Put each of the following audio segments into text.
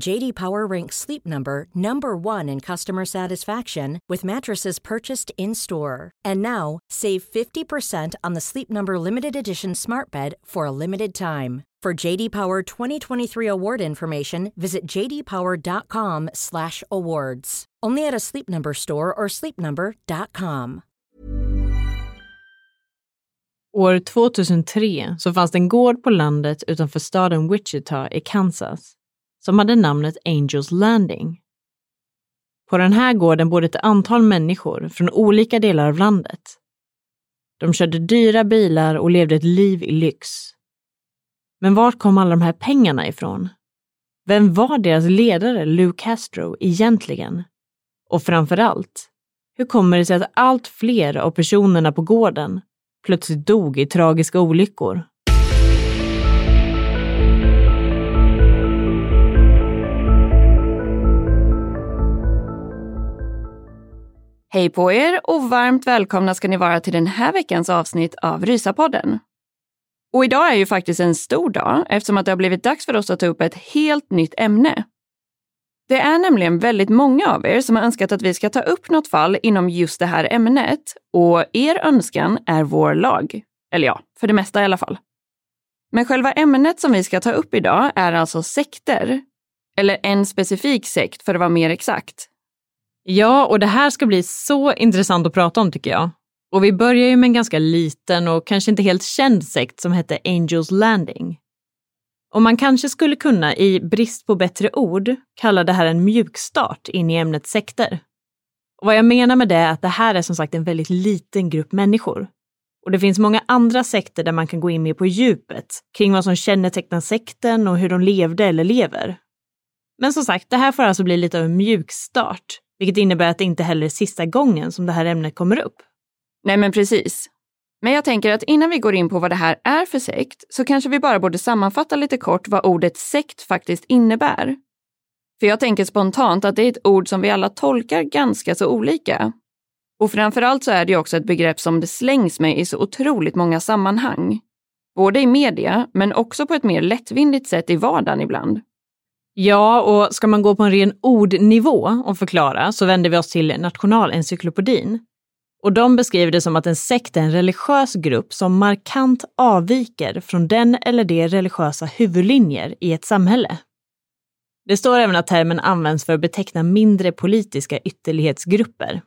JD Power ranks Sleep Number number 1 in customer satisfaction with mattresses purchased in-store. And now, save 50% on the Sleep Number limited edition Smart Bed for a limited time. For JD Power 2023 award information, visit jdpower.com/awards. Only at a Sleep Number store or sleepnumber.com. År 2003 så fanns det en gård på landet utanför staden Wichita i Kansas som hade namnet Angels Landing. På den här gården bodde ett antal människor från olika delar av landet. De körde dyra bilar och levde ett liv i lyx. Men vart kom alla de här pengarna ifrån? Vem var deras ledare, Lou Castro, egentligen? Och framför allt, hur kommer det sig att allt fler av personerna på gården plötsligt dog i tragiska olyckor? Hej på er och varmt välkomna ska ni vara till den här veckans avsnitt av Rysapodden. Och idag är ju faktiskt en stor dag eftersom att det har blivit dags för oss att ta upp ett helt nytt ämne. Det är nämligen väldigt många av er som har önskat att vi ska ta upp något fall inom just det här ämnet och er önskan är vår lag. Eller ja, för det mesta i alla fall. Men själva ämnet som vi ska ta upp idag är alltså sekter. Eller en specifik sekt för att vara mer exakt. Ja, och det här ska bli så intressant att prata om tycker jag. Och vi börjar ju med en ganska liten och kanske inte helt känd sekt som hette Angels Landing. Och man kanske skulle kunna, i brist på bättre ord, kalla det här en mjukstart in i ämnet sekter. Och vad jag menar med det är att det här är som sagt en väldigt liten grupp människor. Och det finns många andra sekter där man kan gå in mer på djupet kring vad som kännetecknar sekten och hur de levde eller lever. Men som sagt, det här får alltså bli lite av en mjukstart, vilket innebär att det inte heller är sista gången som det här ämnet kommer upp. Nej, men precis. Men jag tänker att innan vi går in på vad det här är för sekt så kanske vi bara borde sammanfatta lite kort vad ordet sekt faktiskt innebär. För jag tänker spontant att det är ett ord som vi alla tolkar ganska så olika. Och framförallt så är det också ett begrepp som det slängs med i så otroligt många sammanhang. Både i media, men också på ett mer lättvindigt sätt i vardagen ibland. Ja, och ska man gå på en ren ordnivå och förklara så vänder vi oss till Nationalencyklopedin. Och de beskriver det som att en sekt är en religiös grupp som markant avviker från den eller de religiösa huvudlinjer i ett samhälle. Det står även att termen används för att beteckna mindre politiska ytterlighetsgrupper.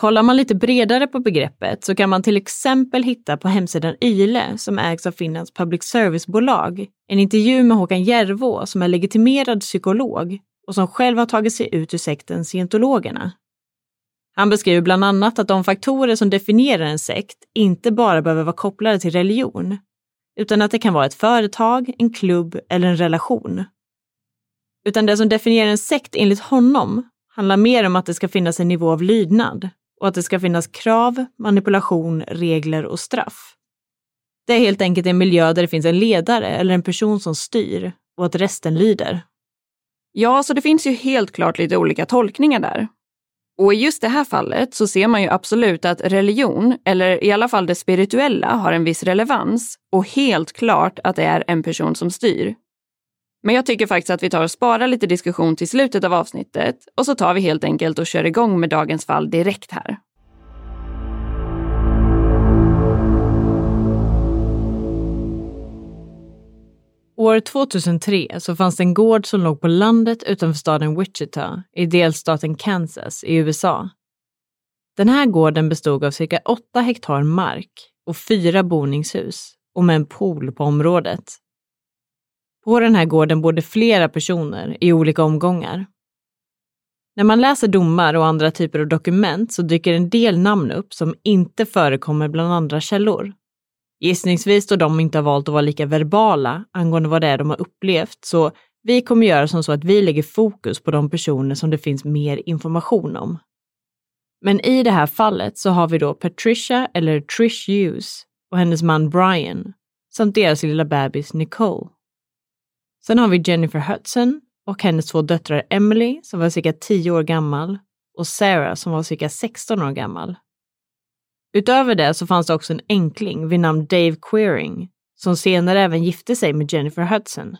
Kollar man lite bredare på begreppet så kan man till exempel hitta på hemsidan YLE, som ägs av Finlands public service-bolag, en intervju med Håkan Järvå som är legitimerad psykolog och som själv har tagit sig ut ur sekten scientologerna. Han beskriver bland annat att de faktorer som definierar en sekt inte bara behöver vara kopplade till religion, utan att det kan vara ett företag, en klubb eller en relation. Utan det som definierar en sekt enligt honom handlar mer om att det ska finnas en nivå av lydnad och att det ska finnas krav, manipulation, regler och straff. Det är helt enkelt en miljö där det finns en ledare eller en person som styr och att resten lyder. Ja, så det finns ju helt klart lite olika tolkningar där. Och i just det här fallet så ser man ju absolut att religion, eller i alla fall det spirituella, har en viss relevans och helt klart att det är en person som styr. Men jag tycker faktiskt att vi tar och sparar lite diskussion till slutet av avsnittet och så tar vi helt enkelt och kör igång med dagens fall direkt här. År 2003 så fanns det en gård som låg på landet utanför staden Wichita i delstaten Kansas i USA. Den här gården bestod av cirka 8 hektar mark och fyra boningshus och med en pool på området. På den här gården bodde flera personer i olika omgångar. När man läser domar och andra typer av dokument så dyker en del namn upp som inte förekommer bland andra källor. Gissningsvis då de inte har valt att vara lika verbala angående vad det är de har upplevt, så vi kommer göra som så att vi lägger fokus på de personer som det finns mer information om. Men i det här fallet så har vi då Patricia, eller Trish Hughes, och hennes man Brian, samt deras lilla bebis Nicole. Sen har vi Jennifer Hudson och hennes två döttrar Emily som var cirka 10 år gammal och Sarah som var cirka 16 år gammal. Utöver det så fanns det också en enkling vid namn Dave Queering som senare även gifte sig med Jennifer Hudson.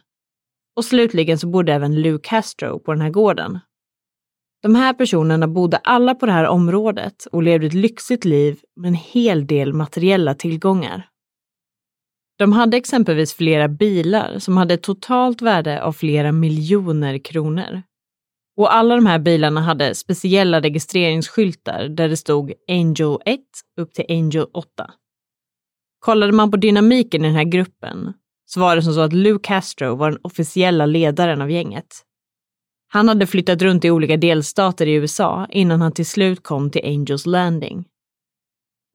Och slutligen så bodde även Lou Castro på den här gården. De här personerna bodde alla på det här området och levde ett lyxigt liv med en hel del materiella tillgångar. De hade exempelvis flera bilar som hade ett totalt värde av flera miljoner kronor. Och alla de här bilarna hade speciella registreringsskyltar där det stod Angel 1 upp till Angel 8. Kollade man på dynamiken i den här gruppen så var det som så att Lou Castro var den officiella ledaren av gänget. Han hade flyttat runt i olika delstater i USA innan han till slut kom till Angels Landing.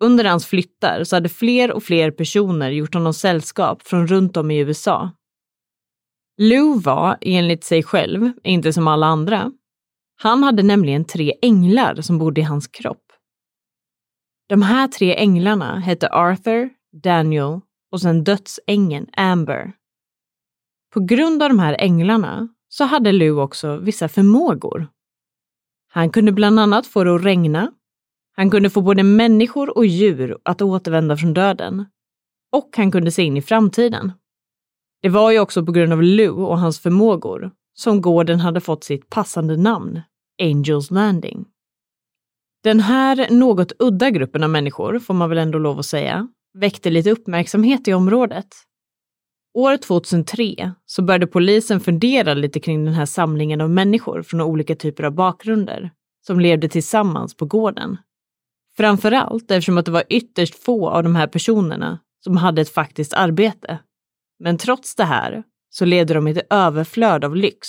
Under hans flyttar så hade fler och fler personer gjort honom sällskap från runt om i USA. Lou var, enligt sig själv, inte som alla andra. Han hade nämligen tre änglar som bodde i hans kropp. De här tre änglarna hette Arthur, Daniel och sen dödsängeln Amber. På grund av de här änglarna så hade Lou också vissa förmågor. Han kunde bland annat få det att regna. Han kunde få både människor och djur att återvända från döden. Och han kunde se in i framtiden. Det var ju också på grund av Lou och hans förmågor som gården hade fått sitt passande namn, Angels Landing. Den här något udda gruppen av människor, får man väl ändå lov att säga, väckte lite uppmärksamhet i området År 2003 så började polisen fundera lite kring den här samlingen av människor från olika typer av bakgrunder som levde tillsammans på gården. Framförallt eftersom att det var ytterst få av de här personerna som hade ett faktiskt arbete. Men trots det här så levde de i ett överflöd av lyx.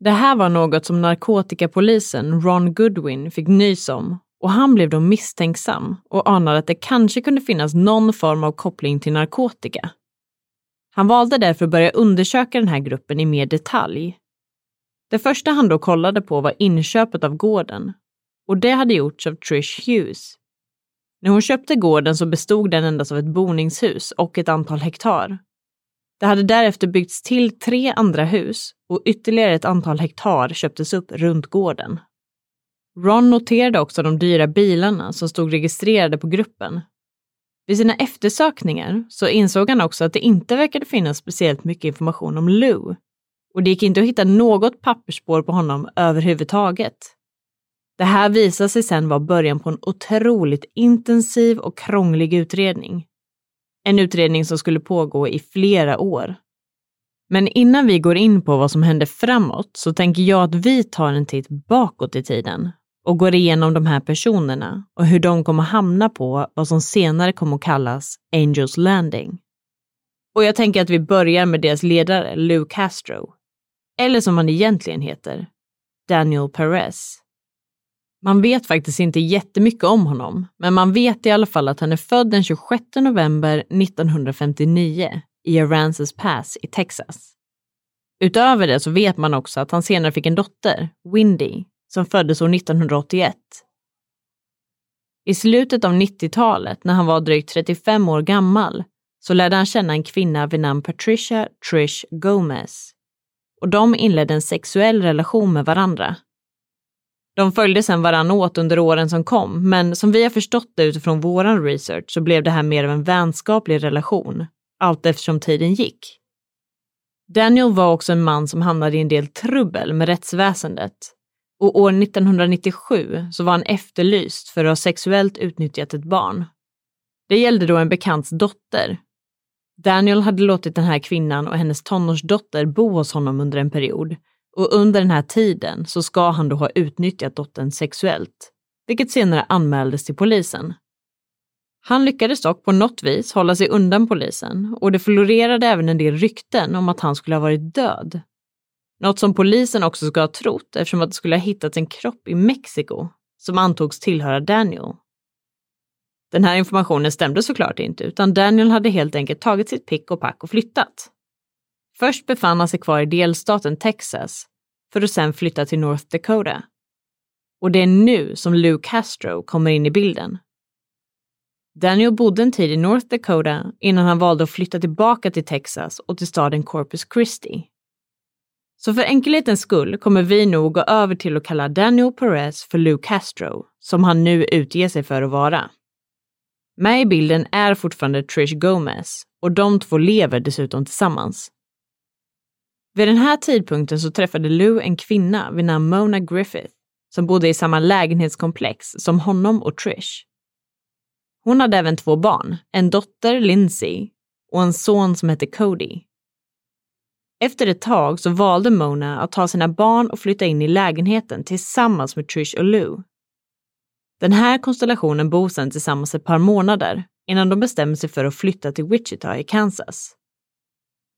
Det här var något som narkotikapolisen Ron Goodwin fick nys om och han blev då misstänksam och anade att det kanske kunde finnas någon form av koppling till narkotika. Han valde därför att börja undersöka den här gruppen i mer detalj. Det första han då kollade på var inköpet av gården och det hade gjorts av Trish Hughes. När hon köpte gården så bestod den endast av ett boningshus och ett antal hektar. Det hade därefter byggts till tre andra hus och ytterligare ett antal hektar köptes upp runt gården. Ron noterade också de dyra bilarna som stod registrerade på gruppen vid sina eftersökningar så insåg han också att det inte verkade finnas speciellt mycket information om Lou. Och det gick inte att hitta något pappersspår på honom överhuvudtaget. Det här visade sig sedan vara början på en otroligt intensiv och krånglig utredning. En utredning som skulle pågå i flera år. Men innan vi går in på vad som hände framåt så tänker jag att vi tar en titt bakåt i tiden och går igenom de här personerna och hur de kommer hamna på vad som senare kommer att kallas Angels Landing. Och jag tänker att vi börjar med deras ledare Lou Castro, eller som han egentligen heter, Daniel Perez. Man vet faktiskt inte jättemycket om honom, men man vet i alla fall att han är född den 26 november 1959 i Aransas Pass i Texas. Utöver det så vet man också att han senare fick en dotter, Windy, som föddes år 1981. I slutet av 90-talet, när han var drygt 35 år gammal, så lärde han känna en kvinna vid namn Patricia Trish Gomez. Och de inledde en sexuell relation med varandra. De följde sedan varann åt under åren som kom, men som vi har förstått det utifrån våran research så blev det här mer av en vänskaplig relation, allt eftersom tiden gick. Daniel var också en man som hamnade i en del trubbel med rättsväsendet och år 1997 så var han efterlyst för att ha sexuellt utnyttjat ett barn. Det gällde då en bekants dotter. Daniel hade låtit den här kvinnan och hennes tonårsdotter bo hos honom under en period och under den här tiden så ska han då ha utnyttjat dottern sexuellt, vilket senare anmäldes till polisen. Han lyckades dock på något vis hålla sig undan polisen och det florerade även en del rykten om att han skulle ha varit död. Något som polisen också ska ha trott eftersom att det skulle ha hittats en kropp i Mexiko som antogs tillhöra Daniel. Den här informationen stämde såklart inte utan Daniel hade helt enkelt tagit sitt pick och pack och flyttat. Först befann han sig kvar i delstaten Texas för att sen flytta till North Dakota. Och det är nu som Lou Castro kommer in i bilden. Daniel bodde en tid i North Dakota innan han valde att flytta tillbaka till Texas och till staden Corpus Christi. Så för enkelhetens skull kommer vi nog gå över till att kalla Daniel Perez för Lou Castro, som han nu utger sig för att vara. Med i bilden är fortfarande Trish Gomez och de två lever dessutom tillsammans. Vid den här tidpunkten så träffade Lou en kvinna vid namn Mona Griffith som bodde i samma lägenhetskomplex som honom och Trish. Hon hade även två barn, en dotter, Lindsay, och en son som hette Cody. Efter ett tag så valde Mona att ta sina barn och flytta in i lägenheten tillsammans med Trish och Lou. Den här konstellationen bor sedan tillsammans ett par månader innan de bestämmer sig för att flytta till Wichita i Kansas.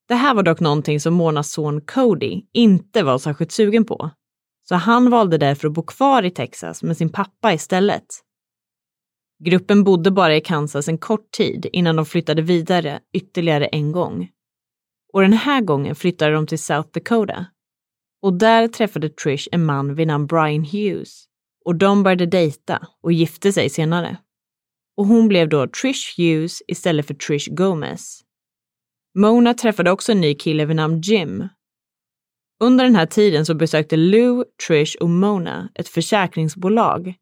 Det här var dock någonting som Monas son Cody inte var särskilt sugen på, så han valde därför att bo kvar i Texas med sin pappa istället. Gruppen bodde bara i Kansas en kort tid innan de flyttade vidare ytterligare en gång. Och den här gången flyttade de till South Dakota. Och där träffade Trish en man vid namn Brian Hughes. Och de började dejta och gifte sig senare. Och hon blev då Trish Hughes istället för Trish Gomez. Mona träffade också en ny kille vid namn Jim. Under den här tiden så besökte Lou, Trish och Mona ett försäkringsbolag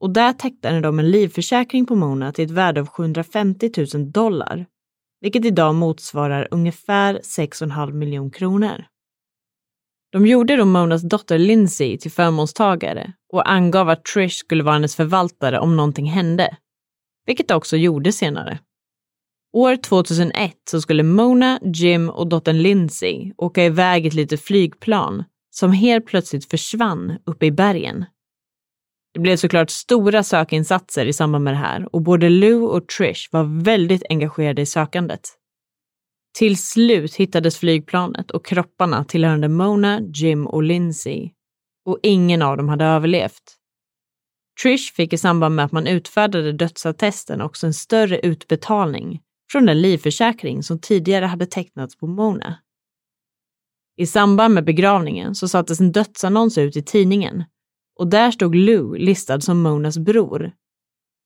och där tecknade de en livförsäkring på Mona till ett värde av 750 000 dollar, vilket idag motsvarar ungefär 6,5 miljoner kronor. De gjorde då Monas dotter Lindsay till förmånstagare och angav att Trish skulle vara hennes förvaltare om någonting hände, vilket också gjorde senare. År 2001 så skulle Mona, Jim och dottern Lindsay åka iväg ett litet flygplan som helt plötsligt försvann uppe i bergen. Det blev såklart stora sökinsatser i samband med det här och både Lou och Trish var väldigt engagerade i sökandet. Till slut hittades flygplanet och kropparna tillhörande Mona, Jim och Lindsay. Och ingen av dem hade överlevt. Trish fick i samband med att man utfärdade dödsattesten också en större utbetalning från den livförsäkring som tidigare hade tecknats på Mona. I samband med begravningen så sattes en dödsannons ut i tidningen och där stod Lou listad som Monas bror.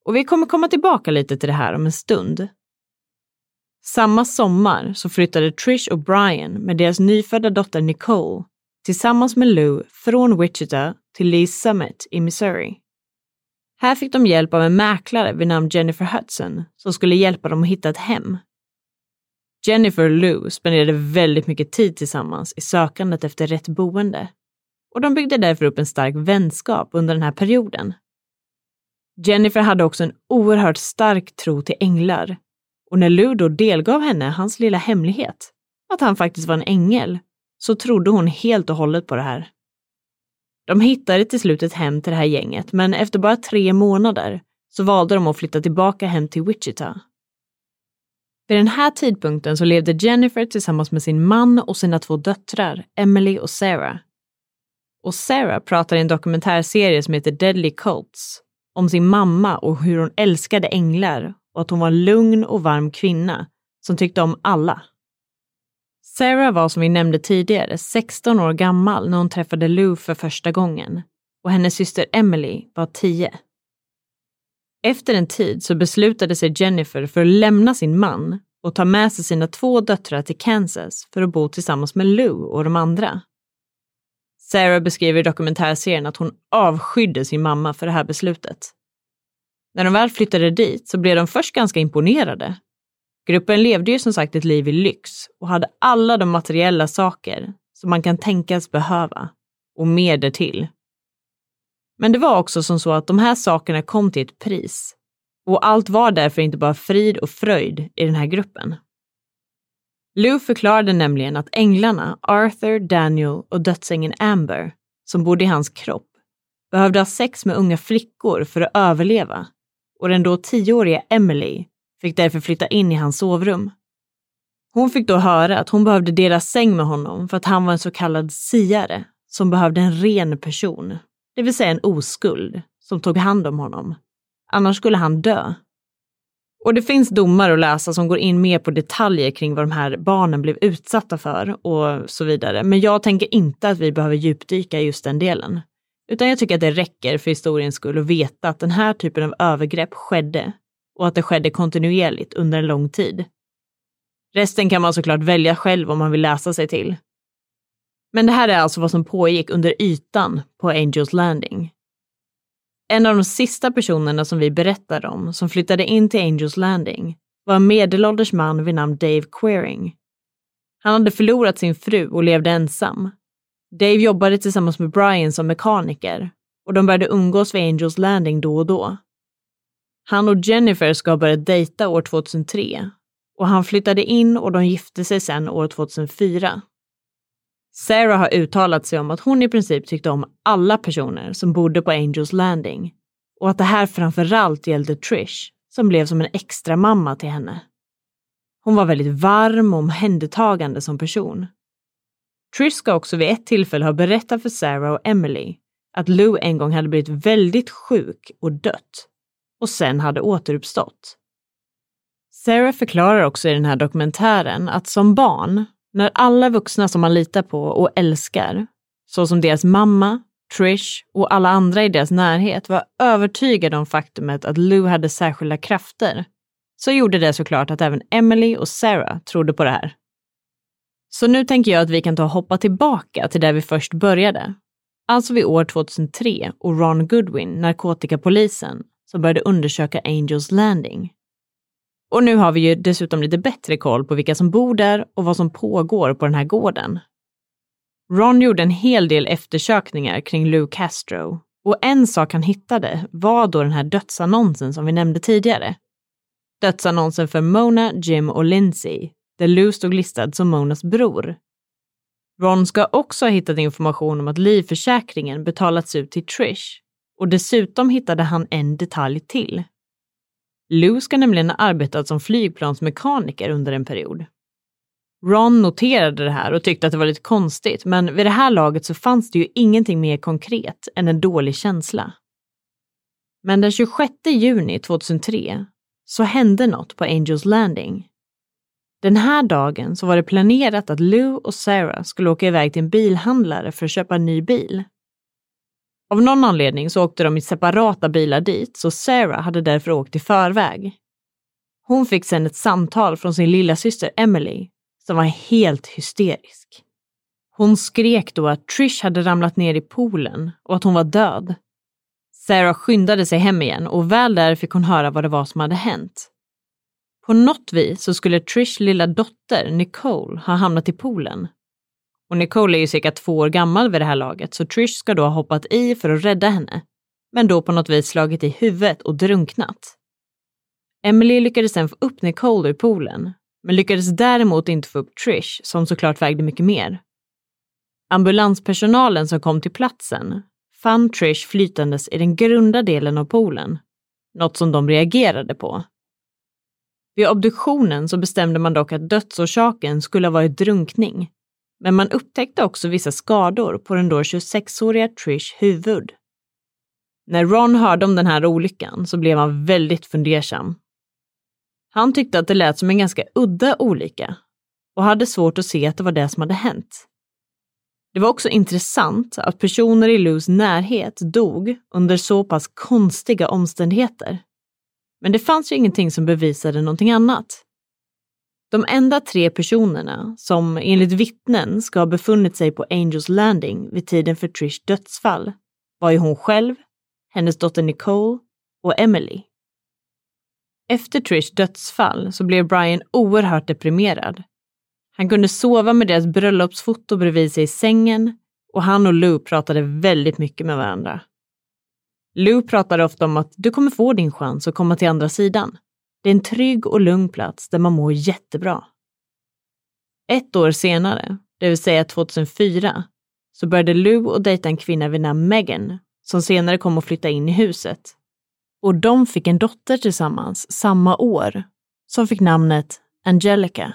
Och vi kommer komma tillbaka lite till det här om en stund. Samma sommar så flyttade Trish och Brian med deras nyfödda dotter Nicole tillsammans med Lou från Wichita till Lee's Summit i Missouri. Här fick de hjälp av en mäklare vid namn Jennifer Hudson som skulle hjälpa dem att hitta ett hem. Jennifer och Lou spenderade väldigt mycket tid tillsammans i sökandet efter rätt boende och de byggde därför upp en stark vänskap under den här perioden. Jennifer hade också en oerhört stark tro till änglar och när Lou då delgav henne hans lilla hemlighet, att han faktiskt var en ängel, så trodde hon helt och hållet på det här. De hittade till slut ett hem till det här gänget, men efter bara tre månader så valde de att flytta tillbaka hem till Wichita. Vid den här tidpunkten så levde Jennifer tillsammans med sin man och sina två döttrar, Emily och Sarah, och Sarah pratar i en dokumentärserie som heter Deadly Cults om sin mamma och hur hon älskade änglar och att hon var en lugn och varm kvinna som tyckte om alla. Sarah var som vi nämnde tidigare 16 år gammal när hon träffade Lou för första gången och hennes syster Emily var 10. Efter en tid så beslutade sig Jennifer för att lämna sin man och ta med sig sina två döttrar till Kansas för att bo tillsammans med Lou och de andra. Sarah beskriver i dokumentärserien att hon avskydde sin mamma för det här beslutet. När de väl flyttade dit så blev de först ganska imponerade. Gruppen levde ju som sagt ett liv i lyx och hade alla de materiella saker som man kan tänkas behöva och mer därtill. Men det var också som så att de här sakerna kom till ett pris och allt var därför inte bara frid och fröjd i den här gruppen. Lou förklarade nämligen att änglarna Arthur, Daniel och dödsängeln Amber, som bodde i hans kropp, behövde ha sex med unga flickor för att överleva och den då tioåriga Emily fick därför flytta in i hans sovrum. Hon fick då höra att hon behövde dela säng med honom för att han var en så kallad siare som behövde en ren person, det vill säga en oskuld, som tog hand om honom. Annars skulle han dö. Och det finns domar att läsa som går in mer på detaljer kring vad de här barnen blev utsatta för och så vidare. Men jag tänker inte att vi behöver djupdyka i just den delen. Utan jag tycker att det räcker för historiens skull att veta att den här typen av övergrepp skedde och att det skedde kontinuerligt under en lång tid. Resten kan man såklart välja själv om man vill läsa sig till. Men det här är alltså vad som pågick under ytan på Angels Landing. En av de sista personerna som vi berättade om som flyttade in till Angels Landing var en medelålders man vid namn Dave Queering. Han hade förlorat sin fru och levde ensam. Dave jobbade tillsammans med Brian som mekaniker och de började umgås vid Angels Landing då och då. Han och Jennifer ska ha börjat dejta år 2003 och han flyttade in och de gifte sig sen år 2004. Sarah har uttalat sig om att hon i princip tyckte om alla personer som bodde på Angels Landing och att det här framförallt gällde Trish som blev som en extra mamma till henne. Hon var väldigt varm och omhändertagande som person. Trish ska också vid ett tillfälle ha berättat för Sarah och Emily att Lou en gång hade blivit väldigt sjuk och dött och sen hade återuppstått. Sarah förklarar också i den här dokumentären att som barn, när alla vuxna som man litar på och älskar, såsom deras mamma, Trish och alla andra i deras närhet var övertygade om faktumet att Lou hade särskilda krafter, så gjorde det såklart att även Emily och Sarah trodde på det här. Så nu tänker jag att vi kan ta och hoppa tillbaka till där vi först började. Alltså vid år 2003 och Ron Goodwin, narkotikapolisen, som började undersöka Angels Landing. Och nu har vi ju dessutom lite bättre koll på vilka som bor där och vad som pågår på den här gården. Ron gjorde en hel del eftersökningar kring Lou Castro och en sak han hittade var då den här dödsannonsen som vi nämnde tidigare. Dödsannonsen för Mona, Jim och Lindsay, där Lou stod listad som Monas bror. Ron ska också ha hittat information om att livförsäkringen betalats ut till Trish och dessutom hittade han en detalj till. Lou ska nämligen ha arbetat som flygplansmekaniker under en period. Ron noterade det här och tyckte att det var lite konstigt, men vid det här laget så fanns det ju ingenting mer konkret än en dålig känsla. Men den 26 juni 2003 så hände något på Angels Landing. Den här dagen så var det planerat att Lou och Sarah skulle åka iväg till en bilhandlare för att köpa en ny bil. Av någon anledning så åkte de i separata bilar dit, så Sarah hade därför åkt i förväg. Hon fick sedan ett samtal från sin lilla syster Emily som var helt hysterisk. Hon skrek då att Trish hade ramlat ner i poolen och att hon var död. Sarah skyndade sig hem igen och väl där fick hon höra vad det var som hade hänt. På något vis så skulle Trish lilla dotter Nicole ha hamnat i poolen och Nicole är ju cirka två år gammal vid det här laget, så Trish ska då ha hoppat i för att rädda henne, men då på något vis slagit i huvudet och drunknat. Emily lyckades sen få upp Nicole ur poolen, men lyckades däremot inte få upp Trish, som såklart vägde mycket mer. Ambulanspersonalen som kom till platsen fann Trish flytandes i den grunda delen av poolen, något som de reagerade på. Vid obduktionen så bestämde man dock att dödsorsaken skulle ha varit drunkning men man upptäckte också vissa skador på den då 26-åriga Trish huvud. När Ron hörde om den här olyckan så blev han väldigt fundersam. Han tyckte att det lät som en ganska udda olycka och hade svårt att se att det var det som hade hänt. Det var också intressant att personer i Lous närhet dog under så pass konstiga omständigheter. Men det fanns ju ingenting som bevisade någonting annat. De enda tre personerna som enligt vittnen ska ha befunnit sig på Angels Landing vid tiden för Trish dödsfall var ju hon själv, hennes dotter Nicole och Emily. Efter Trish dödsfall så blev Brian oerhört deprimerad. Han kunde sova med deras bröllopsfoto bredvid sig i sängen och han och Lou pratade väldigt mycket med varandra. Lou pratade ofta om att du kommer få din chans att komma till andra sidan. Det är en trygg och lugn plats där man mår jättebra. Ett år senare, det vill säga 2004, så började Lou och dejta en kvinna vid namn Megan, som senare kom att flytta in i huset. Och de fick en dotter tillsammans samma år, som fick namnet Angelica.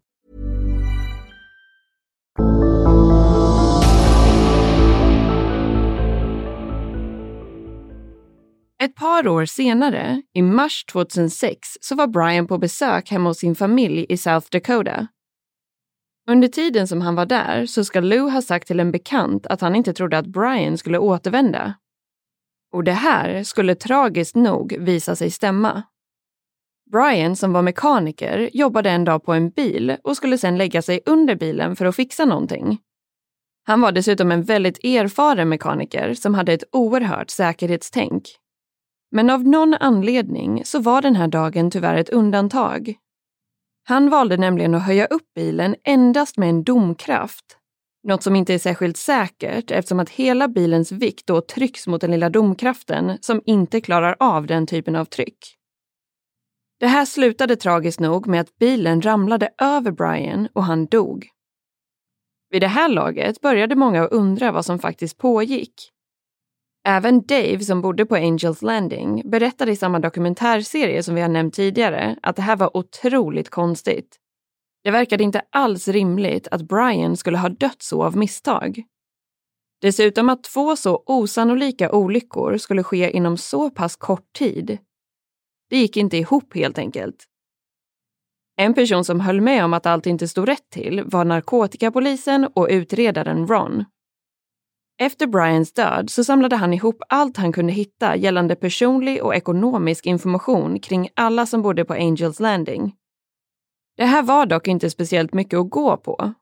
Ett par år senare, i mars 2006, så var Brian på besök hemma hos sin familj i South Dakota. Under tiden som han var där så ska Lou ha sagt till en bekant att han inte trodde att Brian skulle återvända. Och det här skulle tragiskt nog visa sig stämma. Brian, som var mekaniker, jobbade en dag på en bil och skulle sedan lägga sig under bilen för att fixa någonting. Han var dessutom en väldigt erfaren mekaniker som hade ett oerhört säkerhetstänk. Men av någon anledning så var den här dagen tyvärr ett undantag. Han valde nämligen att höja upp bilen endast med en domkraft. Något som inte är särskilt säkert eftersom att hela bilens vikt då trycks mot den lilla domkraften som inte klarar av den typen av tryck. Det här slutade tragiskt nog med att bilen ramlade över Brian och han dog. Vid det här laget började många att undra vad som faktiskt pågick. Även Dave som bodde på Angels Landing berättade i samma dokumentärserie som vi har nämnt tidigare att det här var otroligt konstigt. Det verkade inte alls rimligt att Brian skulle ha dött så av misstag. Dessutom att två så osannolika olyckor skulle ske inom så pass kort tid. Det gick inte ihop helt enkelt. En person som höll med om att allt inte stod rätt till var narkotikapolisen och utredaren Ron. Efter Brians död så samlade han ihop allt han kunde hitta gällande personlig och ekonomisk information kring alla som bodde på Angels Landing. Det här var dock inte speciellt mycket att gå på.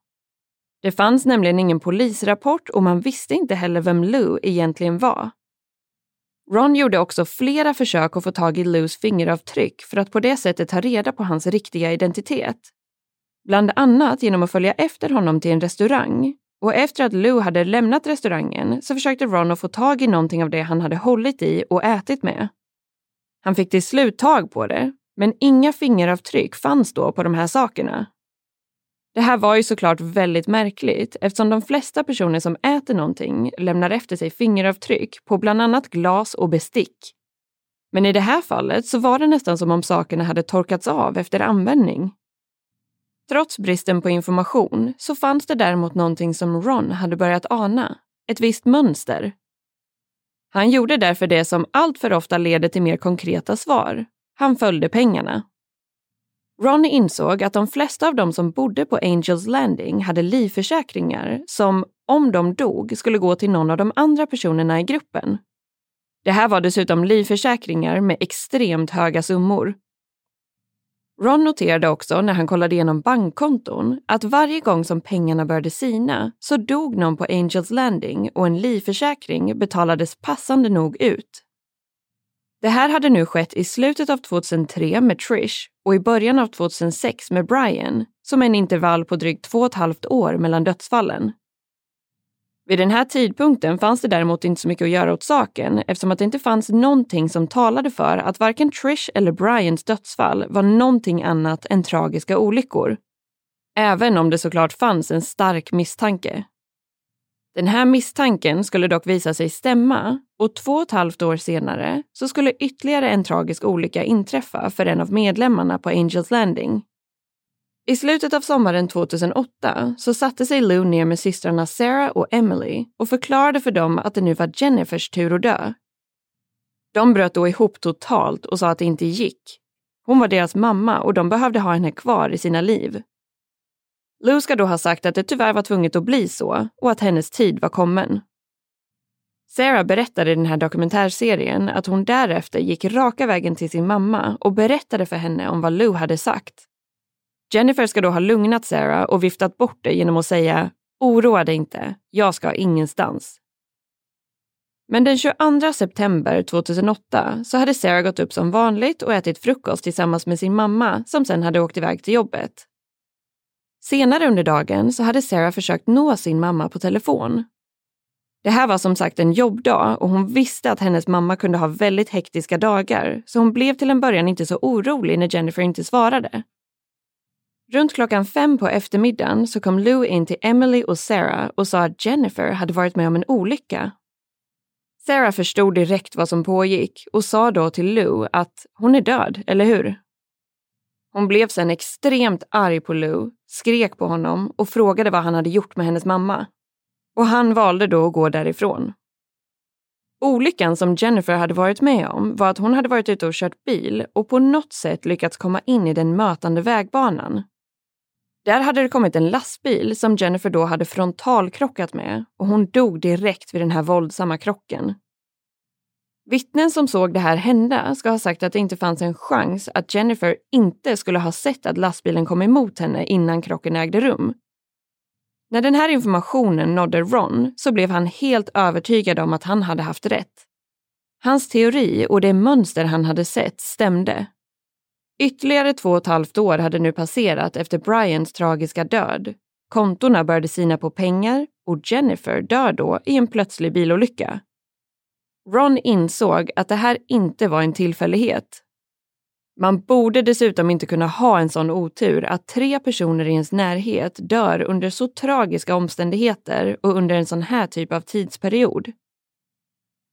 Det fanns nämligen ingen polisrapport och man visste inte heller vem Lou egentligen var. Ron gjorde också flera försök att få tag i Lous fingeravtryck för att på det sättet ta reda på hans riktiga identitet. Bland annat genom att följa efter honom till en restaurang och efter att Lou hade lämnat restaurangen så försökte Ron att få tag i någonting av det han hade hållit i och ätit med. Han fick till slut tag på det, men inga fingeravtryck fanns då på de här sakerna. Det här var ju såklart väldigt märkligt eftersom de flesta personer som äter någonting lämnar efter sig fingeravtryck på bland annat glas och bestick. Men i det här fallet så var det nästan som om sakerna hade torkats av efter användning. Trots bristen på information så fanns det däremot någonting som Ron hade börjat ana, ett visst mönster. Han gjorde därför det som allt för ofta leder till mer konkreta svar. Han följde pengarna. Ron insåg att de flesta av dem som bodde på Angels Landing hade livförsäkringar som, om de dog, skulle gå till någon av de andra personerna i gruppen. Det här var dessutom livförsäkringar med extremt höga summor. Ron noterade också när han kollade igenom bankkonton att varje gång som pengarna började sina så dog någon på Angels Landing och en livförsäkring betalades passande nog ut. Det här hade nu skett i slutet av 2003 med Trish och i början av 2006 med Brian, som en intervall på drygt två och ett halvt år mellan dödsfallen. Vid den här tidpunkten fanns det däremot inte så mycket att göra åt saken eftersom att det inte fanns någonting som talade för att varken Trish eller Brians dödsfall var någonting annat än tragiska olyckor. Även om det såklart fanns en stark misstanke. Den här misstanken skulle dock visa sig stämma och två och ett halvt år senare så skulle ytterligare en tragisk olycka inträffa för en av medlemmarna på Angels Landing. I slutet av sommaren 2008 så satte sig Lou ner med systrarna Sarah och Emily och förklarade för dem att det nu var Jennifers tur att dö. De bröt då ihop totalt och sa att det inte gick. Hon var deras mamma och de behövde ha henne kvar i sina liv. Lou ska då ha sagt att det tyvärr var tvunget att bli så och att hennes tid var kommen. Sarah berättade i den här dokumentärserien att hon därefter gick raka vägen till sin mamma och berättade för henne om vad Lou hade sagt. Jennifer ska då ha lugnat Sarah och viftat bort det genom att säga “Oroa dig inte, jag ska ingenstans”. Men den 22 september 2008 så hade Sarah gått upp som vanligt och ätit frukost tillsammans med sin mamma som sen hade åkt iväg till jobbet. Senare under dagen så hade Sarah försökt nå sin mamma på telefon. Det här var som sagt en jobbdag och hon visste att hennes mamma kunde ha väldigt hektiska dagar så hon blev till en början inte så orolig när Jennifer inte svarade. Runt klockan fem på eftermiddagen så kom Lou in till Emily och Sarah och sa att Jennifer hade varit med om en olycka. Sarah förstod direkt vad som pågick och sa då till Lou att hon är död, eller hur? Hon blev sen extremt arg på Lou, skrek på honom och frågade vad han hade gjort med hennes mamma. Och han valde då att gå därifrån. Olyckan som Jennifer hade varit med om var att hon hade varit ute och kört bil och på något sätt lyckats komma in i den mötande vägbanan. Där hade det kommit en lastbil som Jennifer då hade frontalkrockat med och hon dog direkt vid den här våldsamma krocken. Vittnen som såg det här hända ska ha sagt att det inte fanns en chans att Jennifer inte skulle ha sett att lastbilen kom emot henne innan krocken ägde rum. När den här informationen nådde Ron så blev han helt övertygad om att han hade haft rätt. Hans teori och det mönster han hade sett stämde. Ytterligare två och ett halvt år hade nu passerat efter Brians tragiska död. Kontona började sina på pengar och Jennifer dör då i en plötslig bilolycka. Ron insåg att det här inte var en tillfällighet. Man borde dessutom inte kunna ha en sån otur att tre personer i ens närhet dör under så tragiska omständigheter och under en sån här typ av tidsperiod.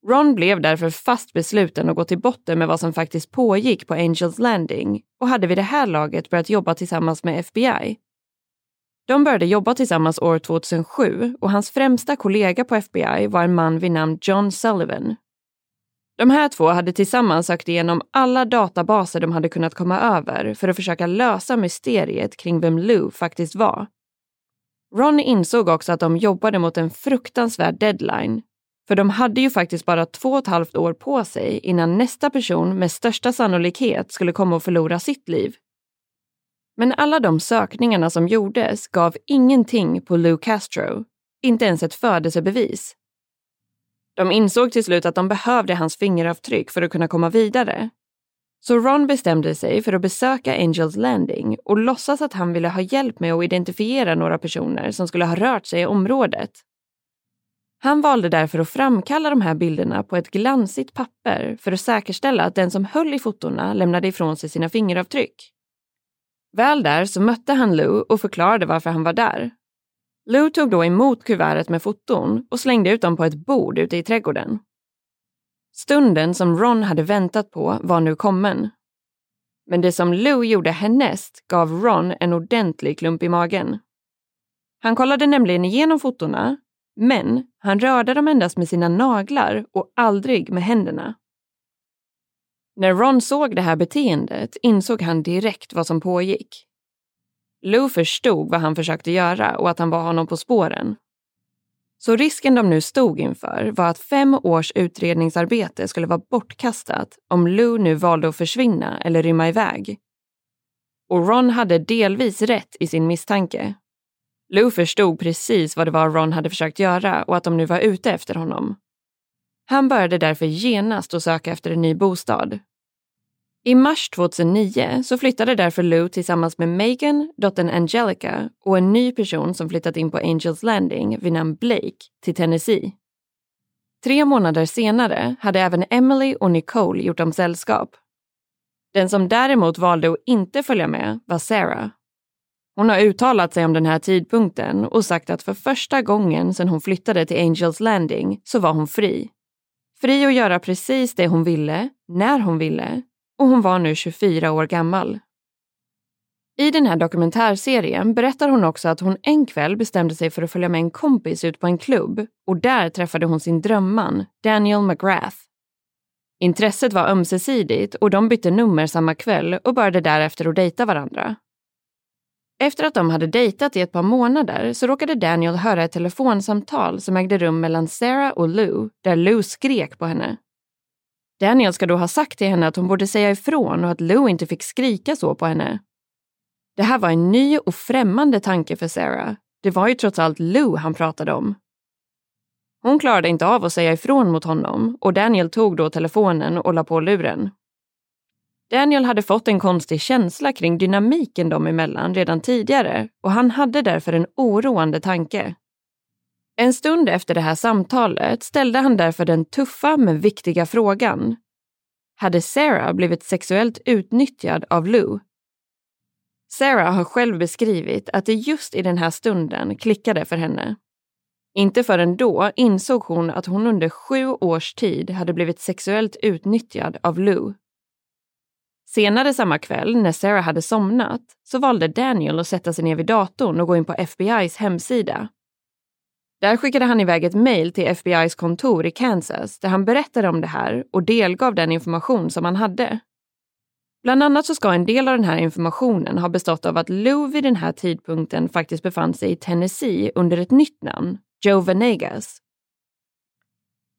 Ron blev därför fast besluten att gå till botten med vad som faktiskt pågick på Angels Landing och hade vid det här laget börjat jobba tillsammans med FBI. De började jobba tillsammans år 2007 och hans främsta kollega på FBI var en man vid namn John Sullivan. De här två hade tillsammans sökt igenom alla databaser de hade kunnat komma över för att försöka lösa mysteriet kring vem Lou faktiskt var. Ron insåg också att de jobbade mot en fruktansvärd deadline för de hade ju faktiskt bara två och ett halvt år på sig innan nästa person med största sannolikhet skulle komma att förlora sitt liv. Men alla de sökningarna som gjordes gav ingenting på Lou Castro, inte ens ett födelsebevis. De insåg till slut att de behövde hans fingeravtryck för att kunna komma vidare. Så Ron bestämde sig för att besöka Angels Landing och låtsas att han ville ha hjälp med att identifiera några personer som skulle ha rört sig i området. Han valde därför att framkalla de här bilderna på ett glansigt papper för att säkerställa att den som höll i fotona lämnade ifrån sig sina fingeravtryck. Väl där så mötte han Lou och förklarade varför han var där. Lou tog då emot kuvertet med foton och slängde ut dem på ett bord ute i trädgården. Stunden som Ron hade väntat på var nu kommen. Men det som Lou gjorde härnäst gav Ron en ordentlig klump i magen. Han kollade nämligen igenom fotona men han rörde dem endast med sina naglar och aldrig med händerna. När Ron såg det här beteendet insåg han direkt vad som pågick. Lou förstod vad han försökte göra och att han var honom på spåren. Så risken de nu stod inför var att fem års utredningsarbete skulle vara bortkastat om Lou nu valde att försvinna eller rymma iväg. Och Ron hade delvis rätt i sin misstanke. Lou förstod precis vad det var Ron hade försökt göra och att de nu var ute efter honom. Han började därför genast att söka efter en ny bostad. I mars 2009 så flyttade därför Lou tillsammans med Megan, dottern Angelica och en ny person som flyttat in på Angels Landing vid namn Blake till Tennessee. Tre månader senare hade även Emily och Nicole gjort dem sällskap. Den som däremot valde att inte följa med var Sarah. Hon har uttalat sig om den här tidpunkten och sagt att för första gången sedan hon flyttade till Angels Landing så var hon fri. Fri att göra precis det hon ville, när hon ville och hon var nu 24 år gammal. I den här dokumentärserien berättar hon också att hon en kväll bestämde sig för att följa med en kompis ut på en klubb och där träffade hon sin drömman, Daniel McGrath. Intresset var ömsesidigt och de bytte nummer samma kväll och började därefter att dejta varandra. Efter att de hade dejtat i ett par månader så råkade Daniel höra ett telefonsamtal som ägde rum mellan Sarah och Lou, där Lou skrek på henne. Daniel ska då ha sagt till henne att hon borde säga ifrån och att Lou inte fick skrika så på henne. Det här var en ny och främmande tanke för Sarah. Det var ju trots allt Lou han pratade om. Hon klarade inte av att säga ifrån mot honom och Daniel tog då telefonen och la på luren. Daniel hade fått en konstig känsla kring dynamiken dem emellan redan tidigare och han hade därför en oroande tanke. En stund efter det här samtalet ställde han därför den tuffa men viktiga frågan. Hade Sarah blivit sexuellt utnyttjad av Lou? Sarah har själv beskrivit att det just i den här stunden klickade för henne. Inte förrän då insåg hon att hon under sju års tid hade blivit sexuellt utnyttjad av Lou. Senare samma kväll, när Sarah hade somnat, så valde Daniel att sätta sig ner vid datorn och gå in på FBIs hemsida. Där skickade han iväg ett mejl till FBIs kontor i Kansas där han berättade om det här och delgav den information som han hade. Bland annat så ska en del av den här informationen ha bestått av att Lou vid den här tidpunkten faktiskt befann sig i Tennessee under ett nytt namn, Joe Venegas.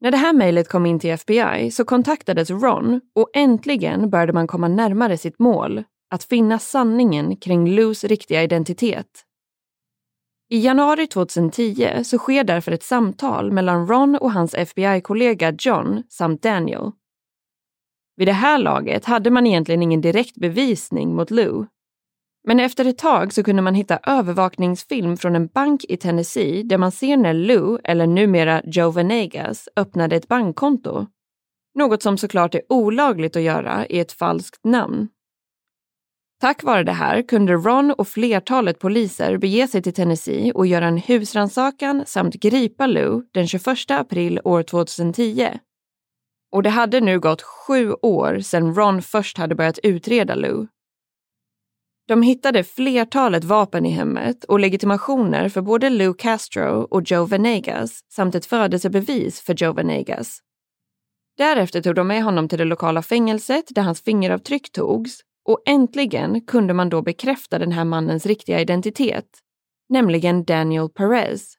När det här mejlet kom in till FBI så kontaktades Ron och äntligen började man komma närmare sitt mål, att finna sanningen kring Lous riktiga identitet. I januari 2010 så sker därför ett samtal mellan Ron och hans FBI-kollega John samt Daniel. Vid det här laget hade man egentligen ingen direkt bevisning mot Lou. Men efter ett tag så kunde man hitta övervakningsfilm från en bank i Tennessee där man ser när Lou, eller numera Joe Venegas, öppnade ett bankkonto. Något som såklart är olagligt att göra i ett falskt namn. Tack vare det här kunde Ron och flertalet poliser bege sig till Tennessee och göra en husrannsakan samt gripa Lou den 21 april år 2010. Och det hade nu gått sju år sedan Ron först hade börjat utreda Lou. De hittade flertalet vapen i hemmet och legitimationer för både Lou Castro och Joe Venegas samt ett födelsebevis för Joe Venegas. Därefter tog de med honom till det lokala fängelset där hans fingeravtryck togs och äntligen kunde man då bekräfta den här mannens riktiga identitet, nämligen Daniel Perez.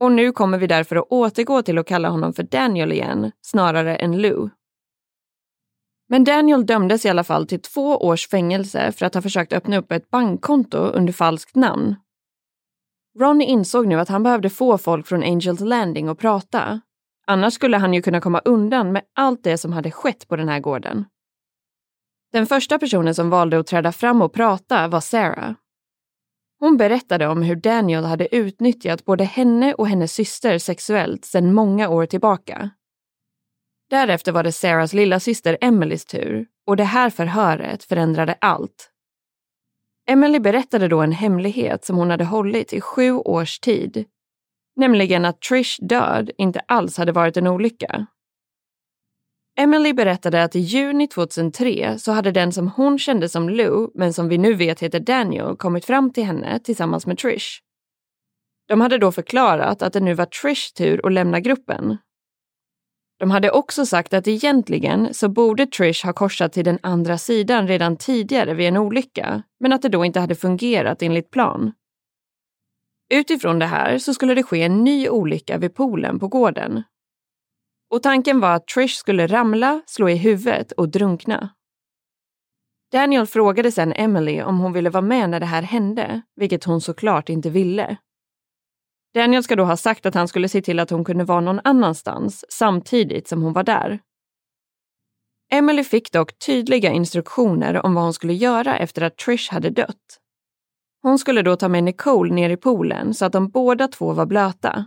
Och nu kommer vi därför att återgå till att kalla honom för Daniel igen, snarare än Lou. Men Daniel dömdes i alla fall till två års fängelse för att ha försökt öppna upp ett bankkonto under falskt namn. Ron insåg nu att han behövde få folk från Angels Landing att prata. Annars skulle han ju kunna komma undan med allt det som hade skett på den här gården. Den första personen som valde att träda fram och prata var Sarah. Hon berättade om hur Daniel hade utnyttjat både henne och hennes syster sexuellt sedan många år tillbaka. Därefter var det Sarahs lilla syster Emelies tur och det här förhöret förändrade allt. Emily berättade då en hemlighet som hon hade hållit i sju års tid. Nämligen att Trish död inte alls hade varit en olycka. Emily berättade att i juni 2003 så hade den som hon kände som Lou, men som vi nu vet heter Daniel, kommit fram till henne tillsammans med Trish. De hade då förklarat att det nu var Trish tur att lämna gruppen. De hade också sagt att egentligen så borde Trish ha korsat till den andra sidan redan tidigare vid en olycka, men att det då inte hade fungerat enligt plan. Utifrån det här så skulle det ske en ny olycka vid poolen på gården. Och tanken var att Trish skulle ramla, slå i huvudet och drunkna. Daniel frågade sen Emily om hon ville vara med när det här hände, vilket hon såklart inte ville. Daniel ska då ha sagt att han skulle se till att hon kunde vara någon annanstans samtidigt som hon var där. Emily fick dock tydliga instruktioner om vad hon skulle göra efter att Trish hade dött. Hon skulle då ta med Nicole ner i poolen så att de båda två var blöta.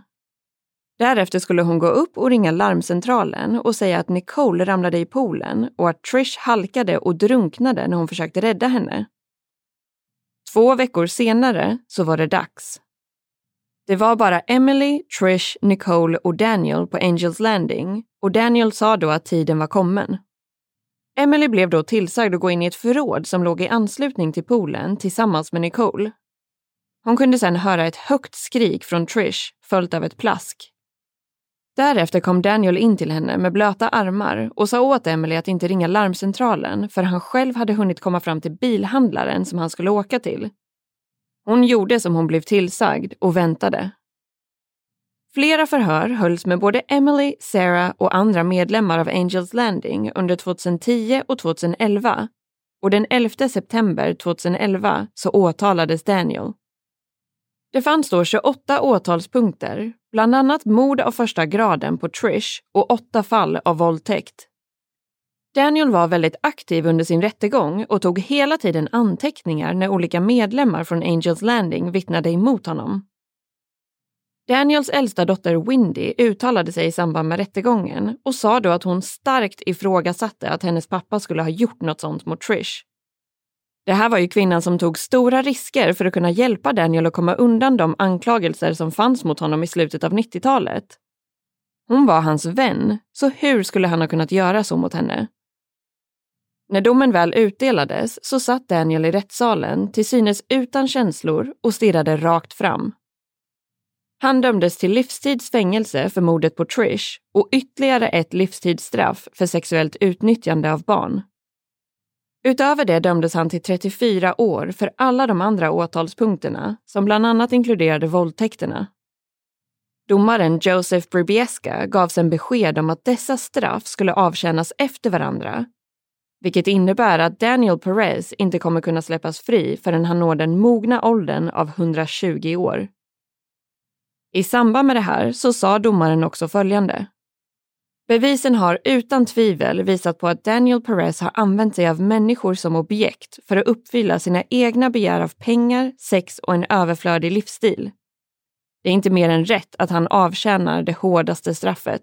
Därefter skulle hon gå upp och ringa larmcentralen och säga att Nicole ramlade i poolen och att Trish halkade och drunknade när hon försökte rädda henne. Två veckor senare så var det dags. Det var bara Emily, Trish, Nicole och Daniel på Angels Landing och Daniel sa då att tiden var kommen. Emily blev då tillsagd att gå in i ett förråd som låg i anslutning till poolen tillsammans med Nicole. Hon kunde sedan höra ett högt skrik från Trish följt av ett plask. Därefter kom Daniel in till henne med blöta armar och sa åt Emily att inte ringa larmcentralen för han själv hade hunnit komma fram till bilhandlaren som han skulle åka till. Hon gjorde som hon blev tillsagd och väntade. Flera förhör hölls med både Emily, Sarah och andra medlemmar av Angels Landing under 2010 och 2011 och den 11 september 2011 så åtalades Daniel. Det fanns då 28 åtalspunkter, bland annat mord av första graden på Trish och åtta fall av våldtäkt. Daniel var väldigt aktiv under sin rättegång och tog hela tiden anteckningar när olika medlemmar från Angels Landing vittnade emot honom. Daniels äldsta dotter Windy uttalade sig i samband med rättegången och sa då att hon starkt ifrågasatte att hennes pappa skulle ha gjort något sånt mot Trish. Det här var ju kvinnan som tog stora risker för att kunna hjälpa Daniel att komma undan de anklagelser som fanns mot honom i slutet av 90-talet. Hon var hans vän, så hur skulle han ha kunnat göra så mot henne? När domen väl utdelades så satt Daniel i rättssalen till synes utan känslor och stirrade rakt fram. Han dömdes till livstids fängelse för mordet på Trish och ytterligare ett livstidsstraff för sexuellt utnyttjande av barn. Utöver det dömdes han till 34 år för alla de andra åtalspunkterna som bland annat inkluderade våldtäkterna. Domaren Joseph Bribieska gav sen besked om att dessa straff skulle avtjänas efter varandra vilket innebär att Daniel Perez inte kommer kunna släppas fri förrän han når den mogna åldern av 120 år. I samband med det här så sa domaren också följande. Bevisen har utan tvivel visat på att Daniel Perez har använt sig av människor som objekt för att uppfylla sina egna begär av pengar, sex och en överflödig livsstil. Det är inte mer än rätt att han avtjänar det hårdaste straffet.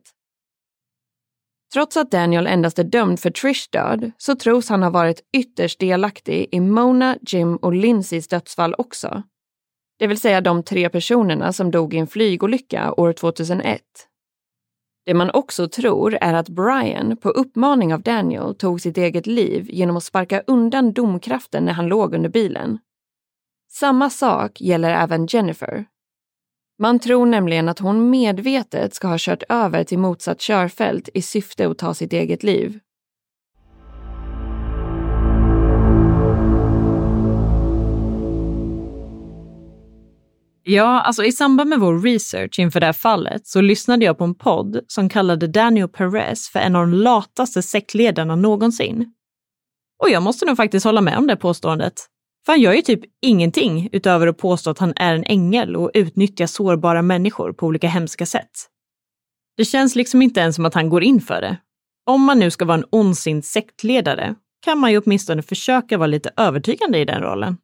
Trots att Daniel endast är dömd för Trish död så tros han ha varit ytterst delaktig i Mona, Jim och Lindsays dödsfall också. Det vill säga de tre personerna som dog i en flygolycka år 2001. Det man också tror är att Brian på uppmaning av Daniel tog sitt eget liv genom att sparka undan domkraften när han låg under bilen. Samma sak gäller även Jennifer, man tror nämligen att hon medvetet ska ha kört över till motsatt körfält i syfte att ta sitt eget liv. Ja, alltså i samband med vår research inför det här fallet så lyssnade jag på en podd som kallade Daniel Perez för en av de lataste sektledarna någonsin. Och jag måste nog faktiskt hålla med om det påståendet. För han gör ju typ ingenting utöver att påstå att han är en ängel och utnyttjar sårbara människor på olika hemska sätt. Det känns liksom inte ens som att han går in för det. Om man nu ska vara en ondsint sektledare kan man ju åtminstone försöka vara lite övertygande i den rollen.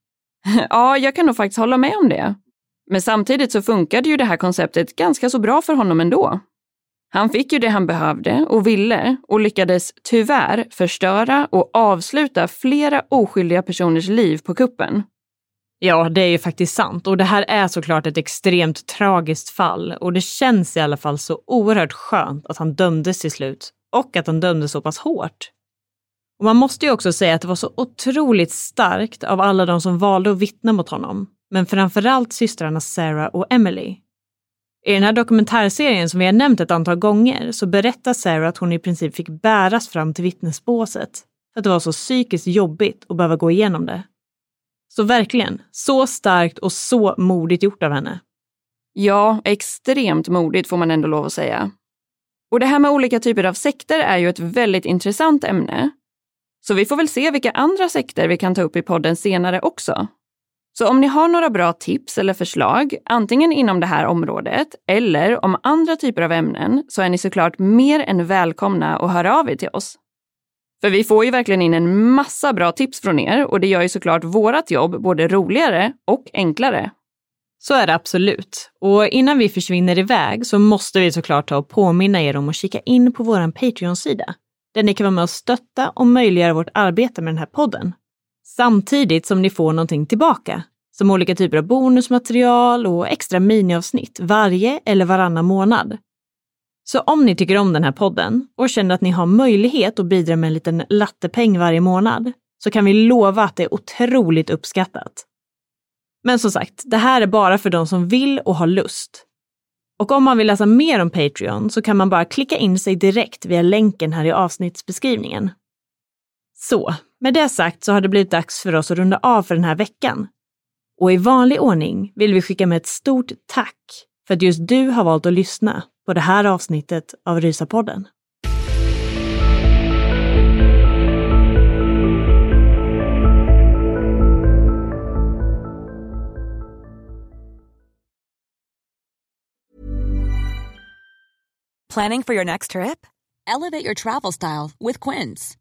Ja, jag kan nog faktiskt hålla med om det. Men samtidigt så funkade ju det här konceptet ganska så bra för honom ändå. Han fick ju det han behövde och ville och lyckades tyvärr förstöra och avsluta flera oskyldiga personers liv på kuppen. Ja, det är ju faktiskt sant. Och det här är såklart ett extremt tragiskt fall. Och det känns i alla fall så oerhört skönt att han dömdes till slut. Och att han dömdes så pass hårt. Och man måste ju också säga att det var så otroligt starkt av alla de som valde att vittna mot honom, men framförallt systrarna Sarah och Emily. I den här dokumentärserien som vi har nämnt ett antal gånger så berättar Sarah att hon i princip fick bäras fram till vittnesbåset för att det var så psykiskt jobbigt att behöva gå igenom det. Så verkligen, så starkt och så modigt gjort av henne. Ja, extremt modigt får man ändå lov att säga. Och det här med olika typer av sekter är ju ett väldigt intressant ämne. Så vi får väl se vilka andra sekter vi kan ta upp i podden senare också. Så om ni har några bra tips eller förslag, antingen inom det här området eller om andra typer av ämnen, så är ni såklart mer än välkomna att höra av er till oss. För vi får ju verkligen in en massa bra tips från er och det gör ju såklart vårat jobb både roligare och enklare. Så är det absolut. Och innan vi försvinner iväg så måste vi såklart ta och påminna er om att kika in på vår Patreon-sida, där ni kan vara med och stötta och möjliggöra vårt arbete med den här podden. Samtidigt som ni får någonting tillbaka, som olika typer av bonusmaterial och extra miniavsnitt varje eller varannan månad. Så om ni tycker om den här podden och känner att ni har möjlighet att bidra med en liten lattepeng varje månad så kan vi lova att det är otroligt uppskattat. Men som sagt, det här är bara för de som vill och har lust. Och om man vill läsa mer om Patreon så kan man bara klicka in sig direkt via länken här i avsnittsbeskrivningen. Så, med det sagt så har det blivit dags för oss att runda av för den här veckan. Och i vanlig ordning vill vi skicka med ett stort tack för att just du har valt att lyssna på det här avsnittet av Rysapodden. Planning for your next trip? Elevate your travel style with Quince.